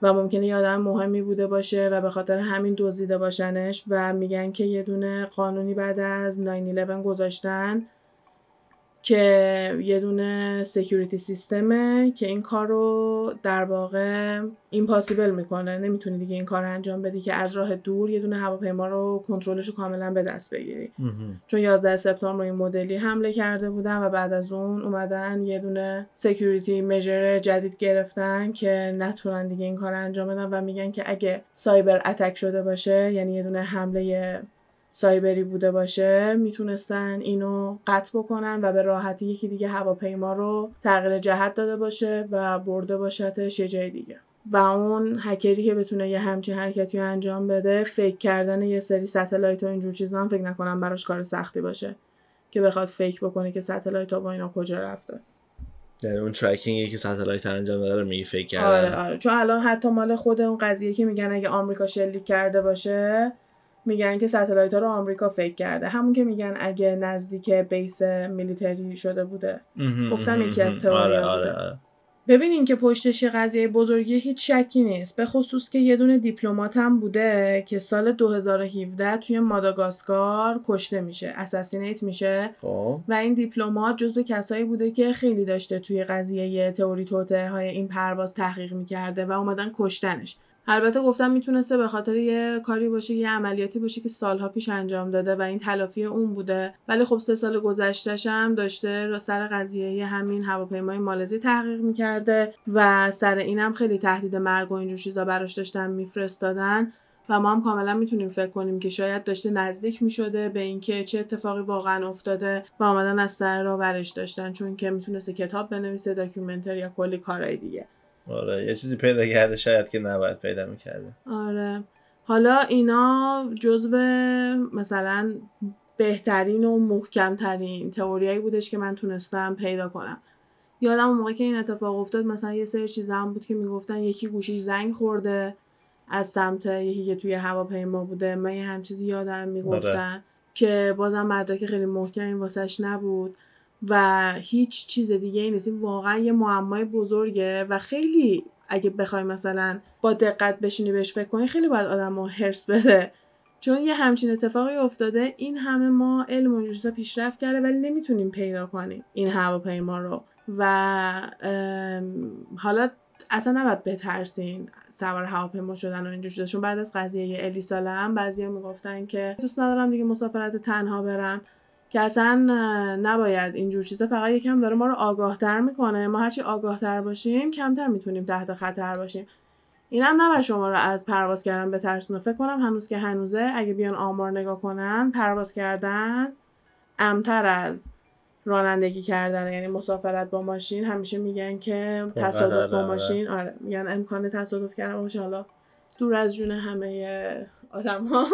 و ممکنه یه آدم مهمی بوده باشه و به خاطر همین دزدیده باشنش و میگن که یه دونه قانونی بعد از 9-11 گذاشتن. که یه دونه security system ه که این کار رو در واقع impossible می‌کنه نمی‌تونی دیگه این کار رو انجام بدی که از راه دور یه دونه هواپیما رو کنترلش رو کاملا به دست بگیری. چون 11 سپتامبر این مدلی حمله کرده بودن و بعد از اون اومدن یه دونه security measure جدید گرفتن که نتونن دیگه این کار رو انجام بدن و میگن که اگه cyber attack شده باشه یعنی یه دونه حمله سایبری بوده باشه می‌تونستن اینو قطع بکنن و به راحتی یکی دیگه هواپیما رو تغییر جهت داده باشه و برده باشتش یه جای دیگه. و اون هکری که بتونه یه همچین حرکتی رو انجام بده fake کردن یه سری satellite و اینجور چیزا هم فکر نکنم براش کار سختی باشه که بخواد fake بکنه که satellite ها با اینا کجا رفته. یعنی اون tracking ی که satellite انجام داره رو میگی فکر آره کردن آره. چون الان حتی مال خود اون قضیه که میگن اگه آمریکا شلیک کرده باشه میگن که satellite ها رو آمریکا fake کرده. همون که میگن اگه نزدیک base military شده بوده. گفتم یکی از مهم. تئوریا آره. آره آره. ببینین که پشتش یه قضیه بزرگی هیچ شکی نیست. به خصوص که یه دونه دیپلمات هم بوده که سال 2017 توی ماداگاسکار کشته میشه assassinate میشه. خب. و این دیپلمات جزو کسایی بوده که خیلی داشته توی قضیه تئوری توطئه های این پرواز تحقیق می‌کرده و اومدن کشتنش. البته گفتم می‌تونسته به خاطر یه کاری باشه یه عملیاتی باشه که سالها پیش انجام داده و این تلافی اون بوده. ولی خب سه سال گذشتهش هم داشته را سر قضیه همین هواپیمای مالزی تحقیق می‌کرده و سر اینم خیلی تهدید مرگ و اینجور چیزا براش داشتن میفرستادن و ما هم کاملا می‌تونیم فکر کنیم که شاید داشته نزدیک می‌شده به اینکه چه اتفاقی واقعا افتاده و آمدن از سر را ورش داشتن چون که می‌تونسته کتاب بنویسه داکیومنتر یا کلی کارهای دیگه. آره یه چیزی پیدا کرده شاید که نباید پیدا می‌کرده. آره. حالا اینا جزو مثلا بهترین و محکمترین تئوریایی بودش که من تونستم پیدا کنم. یادم موقع که این اتفاق افتاد مثلا یه سری چیزا هم بود که می‌گفتن یکی گوشیش زنگ خورده از سمت یکی که توی هواپیما بوده. من یه هم چیزی یادم می‌گفتن که بازم مدرک خیلی محکمی واسش نبود. و هیچ چیز دیگه ای نیست. واقعا یه معمای بزرگه و خیلی اگه بخوای مثلا با دقت بشینی بهش فکر کنی خیلی باید آدم رو هرس بده. چون یه همچین اتفاقی افتاده این همه ما علم و چیزا پیشرفت کرده ولی نمی‌تونیم پیدا کنیم این هواپیما رو. و حالا اصلا نباید بترسین سوار هواپیما شدن و اینجور چیزا. بعد از قضیه الیساله هم بعضیا می‌گفتن که دوست ندارم دیگه مسافرت تنها برم. که اصلا نباید اینجور چیزا فقط یکم داره ما رو آگاهتر می‌کنه. ما هرچی آگاهتر باشیم کمتر می‌تونیم تحت خطر باشیم. اینم نباید شما رو از پرواز کردن بترسونه. فکر کنم هنوز که هنوزه اگه بیان آمار نگاه کنن پرواز کردن امتر از رانندگی کردن یعنی مسافرت با ماشین. همیشه میگن که تصادف با ماشین. آره میگن امکان تصادف کردن باشه حالا دور از جون همه آدم ها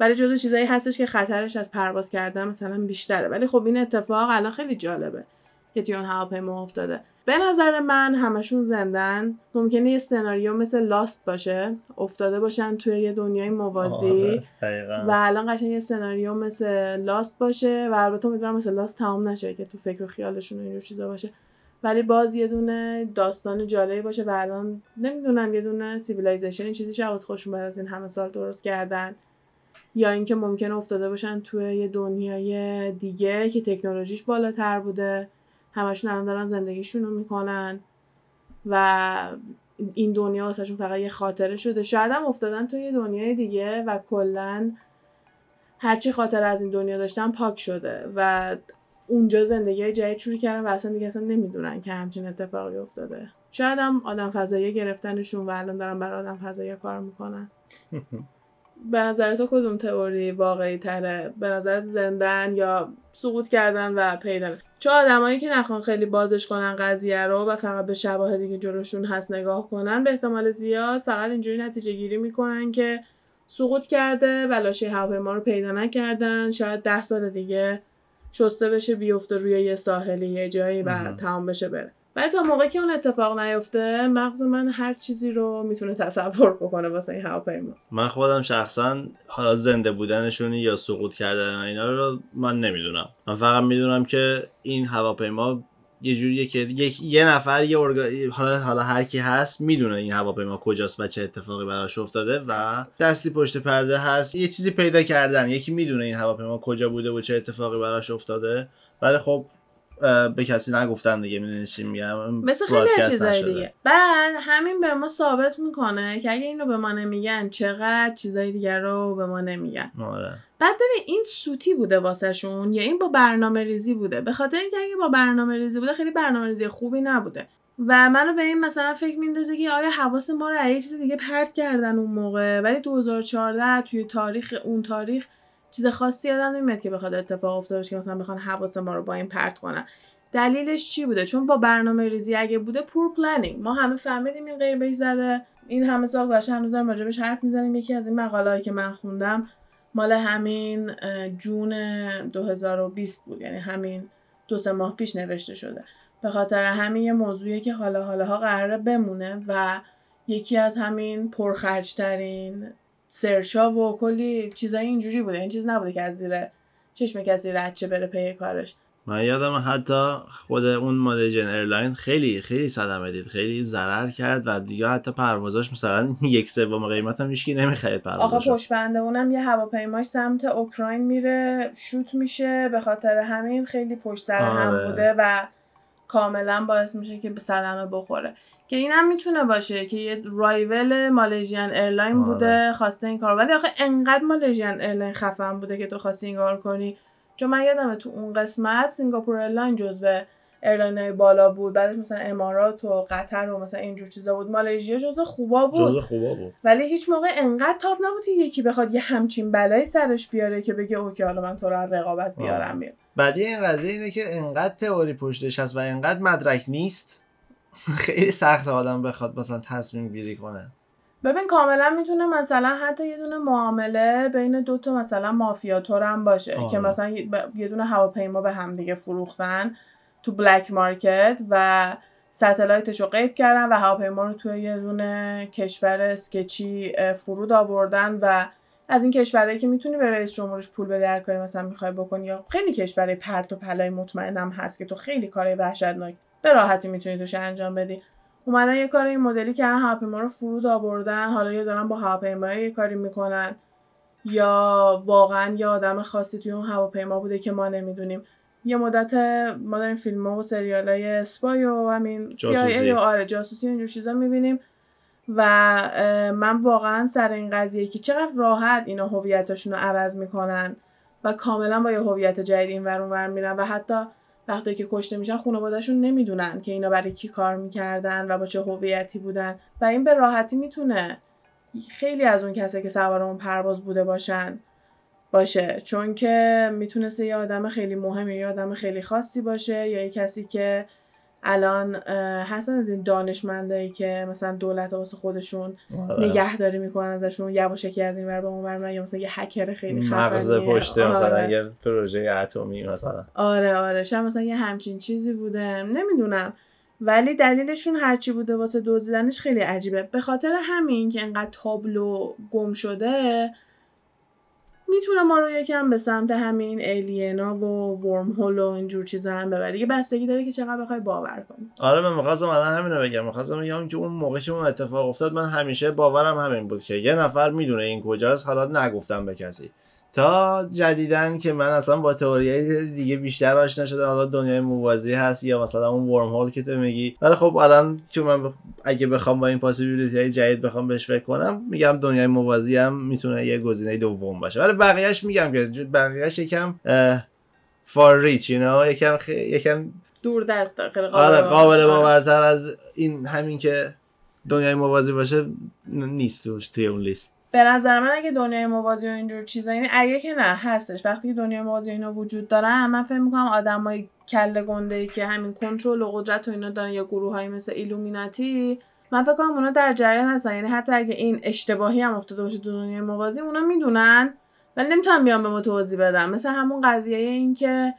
ولی جزو چیزایی هستش که خطرش از پرواز کردن مثلا بیشتره. ولی خب این اتفاق الان خیلی جالبه که توی اون هواپیما افتاده. به نظر من همشون زندن. ممکنه یه سناریو مثل Lost باشه. افتاده باشن توی یه دنیای موازی. و الان قشنگ یه سناریو مثل Lost باشه و البته امیدوارم مثل Lost تمام نشه که تو فکر و خیالشون اینجور چیزا باشه. ولی باز یه دونه داستان جالبی باشه و الان نمی‌دونم یه دونه civilization این چیزی از خودشون بعد از این همه سال درست کردن. یا اینکه ممکنه افتاده باشن توی یه دنیای دیگه که تکنولوژیش بالاتر بوده همشون الان دارن زندگیشون رو می‌کنن و این دنیا واسهشون فقط یه خاطره شده. شاید هم افتادن تو یه دنیای دیگه و کلا هرچی خاطر از این دنیا داشتن پاک شده و اونجا زندگی جدید شروع کردن و اصلا دیگه اصلا نمی‌دونن که همچین اتفاقی افتاده. شاید هم آدم فضایی گرفتنشون و الان دارن برای آدم فضایی کار می‌کنن. [LAUGHS] به نظر تو کدوم تئوری واقعی تره به نظرت زندن یا سقوط کردن و پیدا چه آدمایی که نخوان خیلی بازش کنن قضیه رو و فقط به شواهدی که جلوشون هست نگاه کنن به احتمال زیاد فقط اینجوری نتیجه گیری می‌کنن که سقوط کرده و لاشه هواپیما رو پیدا نکردن. شاید ده سال دیگه شسته بشه بیفته روی یه ساحلی یه جایی و تمام بشه بره. ولی تا موقعی که اون اتفاق نیفته مغز من هر چیزی رو می‌تونه تصور بکنه واسه این هواپیما. من خودم شخصا حالا زنده بودنشون یا سقوط کردن اینا رو من نمی‌دونم. من فقط می‌دونم که این هواپیما یه جوریه که یک یه نفر یه حالا حالا هر کی هست می‌دونه این هواپیما کجاست و چه اتفاقی براش افتاده و دستی پشت پرده هست. یه چیزی پیدا کردن. یکی می‌دونه این هواپیما کجا بوده و چه اتفاقی براش افتاده. ولی خب به کسی نگفتن دیگه می‌دونی چی میگم؟ مثل خیلی چیزای دیگه. بعد همین به ما ثابت می‌کنه که اگه اینو به ما نمیگن چقدر چیزای دیگر رو به ما نمیگن. آره. بعد ببین این سوتی بوده واسهشون یا این با برنامه ریزی بوده. به خاطر اینکه اگه با برنامه ریزی بوده خیلی برنامه ریزی خوبی نبوده. و منو به این مثلا فکر میندازه که آیا حواس ما رو یه چیز دیگه پرت کردن اون موقع. ولی 2014 توی تاریخ اون تاریخ چیز خاصی یادم نمیاد که بخواد اتفاق افتاده باشه که مثلا بخوان حواس ما رو با این پرت کنن. دلیلش چی بوده؟ چون با برنامه ریزی اگه بوده poor planning ما همه فهمیدیم این غیبه زده. این همه سال گذشته هنوز داریم راجبش حرف می‌زنیم. یکی از این مقاله که من خوندم مال همین June 2020 بود. یعنی همین دو سه ماه پیش نوشته شده. به خاطر همین یه موضوعی که حالا حالا ها قراره بمونه و یکی از همین پرخرجترین search ا و کلی چیزای اینجوری بوده. این چیز نبوده که از زیر چشم کسی رد چه بره پی کارش. من یادم حتی خود اون Malaysian Airline خیلی خیلی صدمه دید. خیلی ضرر کرد و دیگه حتی پروازاش مثلا [LAUGHS] یک سوم قیمت هم هیچکی نمی‌خرید پروازاش آقا پشت بنده اونم یه هواپیماش سمت اوکراین میره شوت میشه. به خاطر همین خیلی پشت سر هم آره. بوده و کاملا باعث میشه که به صدمه بخوره. که اینم می‌تونه باشه که یه رایول Malaysian Airline آره. بوده خواسته این کار. ولی آخه انقدر Malaysian Airline خفن بوده که تو خواستی این کار کنی. چون من یادمه تو اون قسمت Singapore Airline جزو airline بالا بود. بعدش مثلا امارات و قطر و مثلا اینجور چیزا بود. مالزیا جزو خوبا بود. جزو خوبا بود. ولی هیچ موقع انقدر top نبود که یکی بخواد یه همچین بلایی سرش بیاره که بگه okay حالا من تو رو رقابت بیارم بیارم بعدی این قضیه اینه که انقدر تئوری پشتش هست و انقدر مدرک نیست [LAUGHS] خیلی سخت آدم بخواد مثلا تصمیم گیری کنه ببین کاملا می‌تونه مثلا حتی یه دونه معامله بین دو تا مثلا مافیاتور هم باشه که آره. مثلا یه دونه هواپیما به هم دیگه فروختن تو black market و satellite ش رو غیب کردن و هواپیما رو توی یه دونه کشور sketchy فرود آوردن و از این کشورهایی که می‌تونی به رئیس جمهورش پول به در کنی مثلا می‌خوای بکنی یا خیلی کشورهای پرت و پلای مطمئنم هست که تو خیلی کارهای وحشتناک به راحتی می‌تونی توش انجام بدی. اومدن یه کار این مدلی کردن هواپیما رو فرود آوردن حالا یا دارن با هواپیما یه کاری می‌کنن. یا واقعا یه آدم خاصی توی اون هواپیما بوده که ما نمی‌دونیم. یه مدت ما داریم فیلم و سریال های اسپای و همین. CIA و آره جاسوسی و اینجور چیزا می‌بینیم. و من واقعا سر این قضیه که چقدر راحت اینا هویتاشون رو عوض می‌کنن و کاملا با یه هویت جدید این ور اون میرن و حتی وقتی که کشته میشن خانوادهشون نمی‌دونن که اینا برای کی کار می‌کردن و با چه هویتی بودن و این به راحتی می‌تونه خیلی از اون کسی که سوار اون پرواز بوده باشن باشه. چون که می‌تونسته یه آدم خیلی مهم یا یه آدم خیلی خاصی باشه یا یه کسی که الان هستن از این دانشمندایی که مثلا دولت واسه خودشون آره. نگهداری می‌کنن ازشون یواشکی از این ور به اون ور یا مثلا یه هکر خیلی خفنیه. مغز مثلا آره. یه پروژه اتمی مثلا. آره آره. شاید مثلا یه همچین چیزی بوده. نمی‌دونم. ولی دلیلشون هرچی بوده واسه دزدیدنش خیلی عجیبه. به خاطر همین که انقدر تابلو گم شده می‌تونه ما رو یکم به سمت همین الینا و ورم هول و اینجور چیزا هم ببره دیگه بستگی داره که چقدر بخوای باور کنی. آره من می‌خواستم الان همین رو بگم. می‌خواستم بگم که اون موقع که اون اتفاق افتاد من همیشه باورم همین بود که یه نفر می‌دونه این کجاست حالا نگفتم به کسی. تا جدیدن که من اصلا با تئوری دیگه بیشتر آشنا شدم. حالا دنیای موازی هست یا مثلا اون ورم هول که تو میگی. ولی خب الان که من اگه بخوام با این possibility های جدید بخوام بهش فکر کنم میگم دنیای موازی هم می‌تونه یه گزینه دوم باشه. ولی بقیهش میگم که بقیهش یکم far reach you know یکم خ... یکم دور دست خیلی آره قابل. باورتر از این همین که دنیای موازی باشه نیست توش توی اون لیست. به نظر من اگه دنیای موازی و اینجور چیزا یعنی اگه که نه هستش. وقتی دنیای موازی اینا وجود دارن من فکر می‌کنم آدمای کله گنده ای که همین کنترل و قدرت و اینا دارن یا گروه های مثل ایلومیناتی من فکر کنم اونا در جریان هستن. یعنی حتی اگه این اشتباهی هم افتاده باشه تو دنیای موازی اونا می‌دونن ولی نمی‌تونن بیان به ما توضیح بدن مثل همون قضیه این که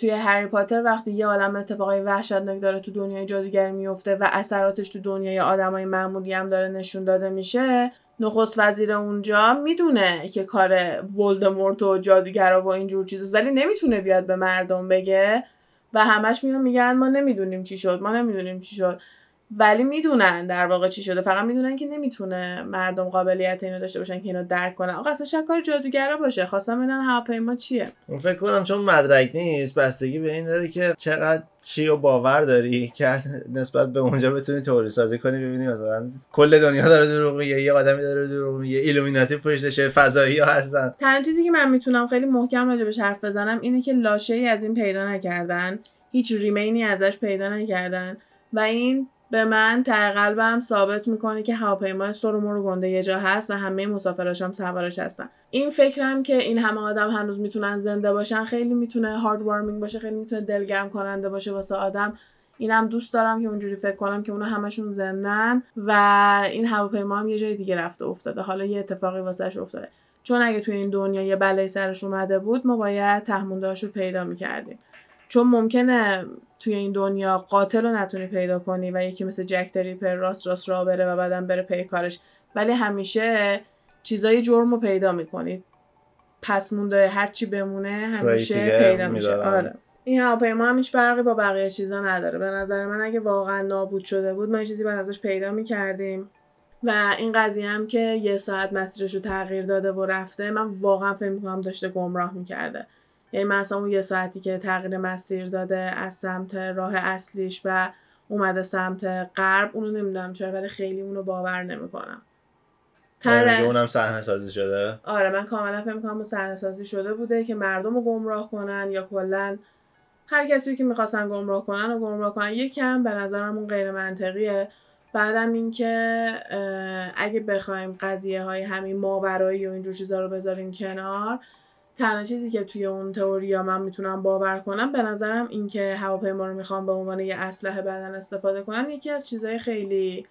توی هری پاتر وقتی یه عالم اتفاقای وحشتناک داره تو دنیای جادوگری میفته و اثراتش تو دنیای آدمای معمولی هم داره نشون داده میشه نخست وزیر اونجا می‌دونه که کار ولدمورت و جادوگرا و اینجور چیزاست ولی نمی‌تونه بیاد به مردم بگه. و همش میان میگن ما نمی‌دونیم چی شد ما نمی‌دونیم چی شد. ولی می‌دونن در واقع چی شده. فقط می‌دونن که نمی‌تونه مردم قابلیت اینو داشته باشن که اینو درک کنن. آقا اصلا شاید کار جادوگرا باشه. خواستم ببینن هواپیما چیه. اون فکر کنم چون مدرک نیست بستگی به این داره که چقدر چی و باور داری که نسبت به اونجا بتونی تئوری سازی کنی ببینی مثلا کل دنیا داره دروغ میگه یه آدمی داره دروغ میگه ایلومیناتی پشتشه فضایی ها هستن. تنها چیزی که من می‌تونم خیلی محکم راجبش حرف بزنم اینه که لاشه ای از این پیدا نکردن هیچ ریمینی ازش پیدا نکردن و این به من ته قلبم ثابت می‌کنه که هواپیمای سرومور گنده یه جا هست و همه مسافراش هم سوارش هستن. این فکرم که این همه آدم هنوز می‌تونن زنده باشن خیلی می‌تونه هارد وارمینگ باشه خیلی می‌تونه دلگرم کننده باشه واسه آدم. اینم دوست دارم که اونجوری فکر کنم که اونا همشون زندن و این هواپیما هم یه جای دیگه رفته افتاده. حالا یه اتفاقی واسش افتاده. چون اگه توی این دنیا یه بلایی سرش اومده بود ما باید تهموندهاش رو پیدا می‌کردیم. چون ممکنه توی این دنیا قاتل رو نتونی پیدا کنی و یکی مثل جک تریپر راست راست راه بره و بعدم بره پی کارش. ولی همیشه چیزای جرم رو پیدا می‌کنی. پس مونده هرچی بمونه همیشه پیدا میشه. آره. این هواپیما هم هیچ فرقی با بقیه چیزا نداره. به نظر من اگه واقعا نابود شده بود ما چیزی باید ازش پیدا می‌کردیم. و این قضیه هم که یه ساعت مسیرش رو تغییر داده و رفته من واقعا فکر می‌کنم داشته گمراه می‌کرده. یعنی مثلا اون یه ساعتی که تغییر مسیر داده از سمت راه اصلیش و اومده سمت غرب اونو نمی‌دونم چرا ولی خیلی اونو باور نمی‌کنم. یعنی که اونم صحنه سازی شده؟ آره من کاملا فکر می‌کنم صحنه سازی شده بوده که مردم رو گمراه کنن یا کلا هر کسی که می‌خواستن گمراه کنن و گمراه کنن. یکم به نظرم اون غیر منطقیه. بعدم اینکه اگه بخوایم قضیه های همین ماورایی و اینجور چیزا رو بذاریم کنار تنها چیزی که توی اون تئوریا من می‌تونم باور کنم به نظرم اینکه هواپیما رو می‌خوام به عنوان یه اسلحه بعدن استفاده کنن یکی از چیزهای خیلی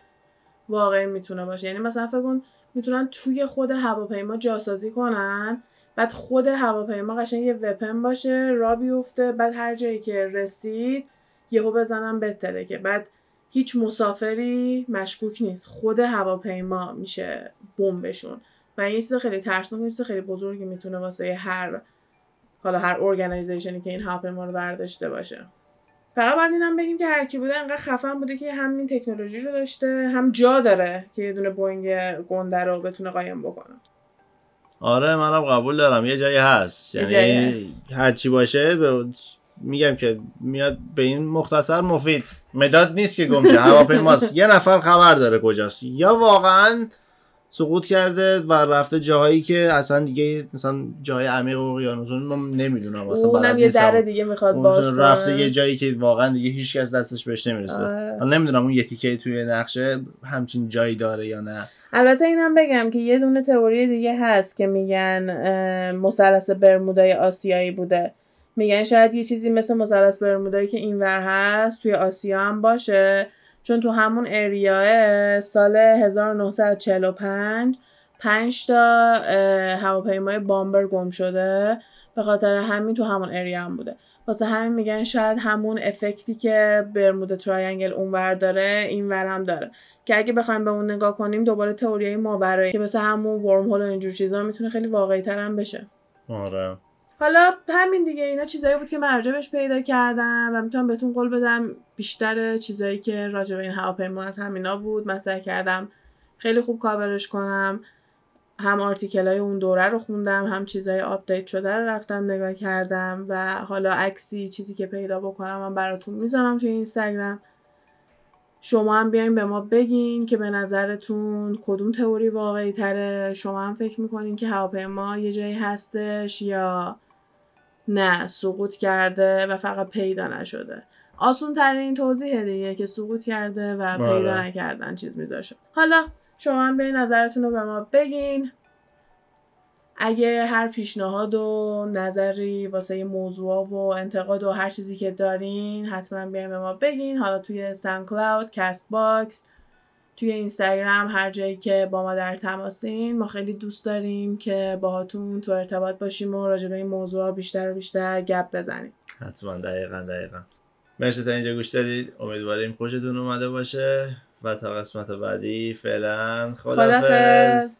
واقعی می‌تونه باشه. یعنی مثلا فکر کن می‌تونن توی خود هواپیما جاسازی کنن بعد خود هواپیما قشنگ یه وپن باشه را بیفته بعد هر جایی که رسید یهو بزنن بترکه بعد هیچ مسافری مشکوک نیست. خود هواپیما میشه بمبشون. و این یه چیز خیلی ترسناک چیز خیلی بزرگی می‌تونه واسه هر حالا هر organization ی که این هواپیما رو برداشته باشه. فقط باید اینم بگیم که هر کی بوده انقدر خفن بوده که هم این تکنولوژی رو داشته هم جا داره که یه دونه بوینگ گنده رو بتونه قایم بکنه. آره منم قبول دارم. یه جایی هست. یعنی هر چی باشه به میگم که میاد به این مختصر مفید. مداد نیست که گمشه [LAUGHS] هواپیماست. یه نفر خبر داره کجاست. یا واقعا سقوط کرده و رفته جاهایی که اصلا دیگه مثلا جای عمیق اقیانوس من نمی‌دونم اصلا اونم یه در دیگه می‌خواد باز رفته یه جایی که واقعا دیگه هیچ کس دستش بهش نمی‌رسه. آره. نمی‌دونم اون یه تیکه توی نقشه همچین جایی داره یا نه. البته اینم بگم که یه دونه تئوری دیگه هست که میگن مثلث برمودای آسیایی بوده. میگن شاید یه چیزی مثل مثلث برمودایی که اینور هست توی آسیا هم باشه. چون تو همون area سال 1945 پنج تا هواپیمای bomber گم شده. به خاطر همین تو همون area هم بوده. واسه همین میگن شاید همون effect ی که Bermuda Triangle اونور داره اینور هم داره. که اگه بخوایم به اون نگاه کنیم دوباره تئوری ماورایی که مثل همون wormhole و اینجور چیزا می‌تونه خیلی واقعی تر هم بشه. آره. حالا همین دیگه اینا چیزایی بود که من راجبش پیدا کردم و می‌تونم بهتون قول بدم. بیشتر چیزایی که راجب این هواپیما از همینا بود من سعی کردم خیلی خوب کاورش کنم. هم article های اون دوره رو خوندم هم چیزای آپدیت شده رو رفتم نگاه کردم و حالا عکسی چیزی که پیدا بکنم من براتون می‌ذارم توی اینستاگرام. شما هم بیاین به ما بگین که به نظرتون کدوم تئوری واقعی تره شما هم فکر می‌کنین که هواپیما یه جایی هستش یا نه سقوط کرده و فقط پیدا نشده. آسون ترین توضیح دیگه که سقوط کرده و پیدا آره. نکردن چیز میذاشه. حالا شما هم به نظرتون رو به ما بگین. اگه هر پیشنهاد و نظری واسه موضوع و انتقاد و هر چیزی که دارین حتما بیاین به ما بگین. حالا توی SoundCloud، Castbox توی اینستاگرام هر جایی که با ما در تماسین ما خیلی دوست داریم که باهاتون تو ارتباط باشیم و راجع به این موضوع بیشتر و بیشتر گپ بزنیم. حتما دقیقا دقیقا. مرسی تا اینجا گوش دادید. امیدواریم خوشتون اومده باشه. و تا قسمت بعدی فعلا خدافظ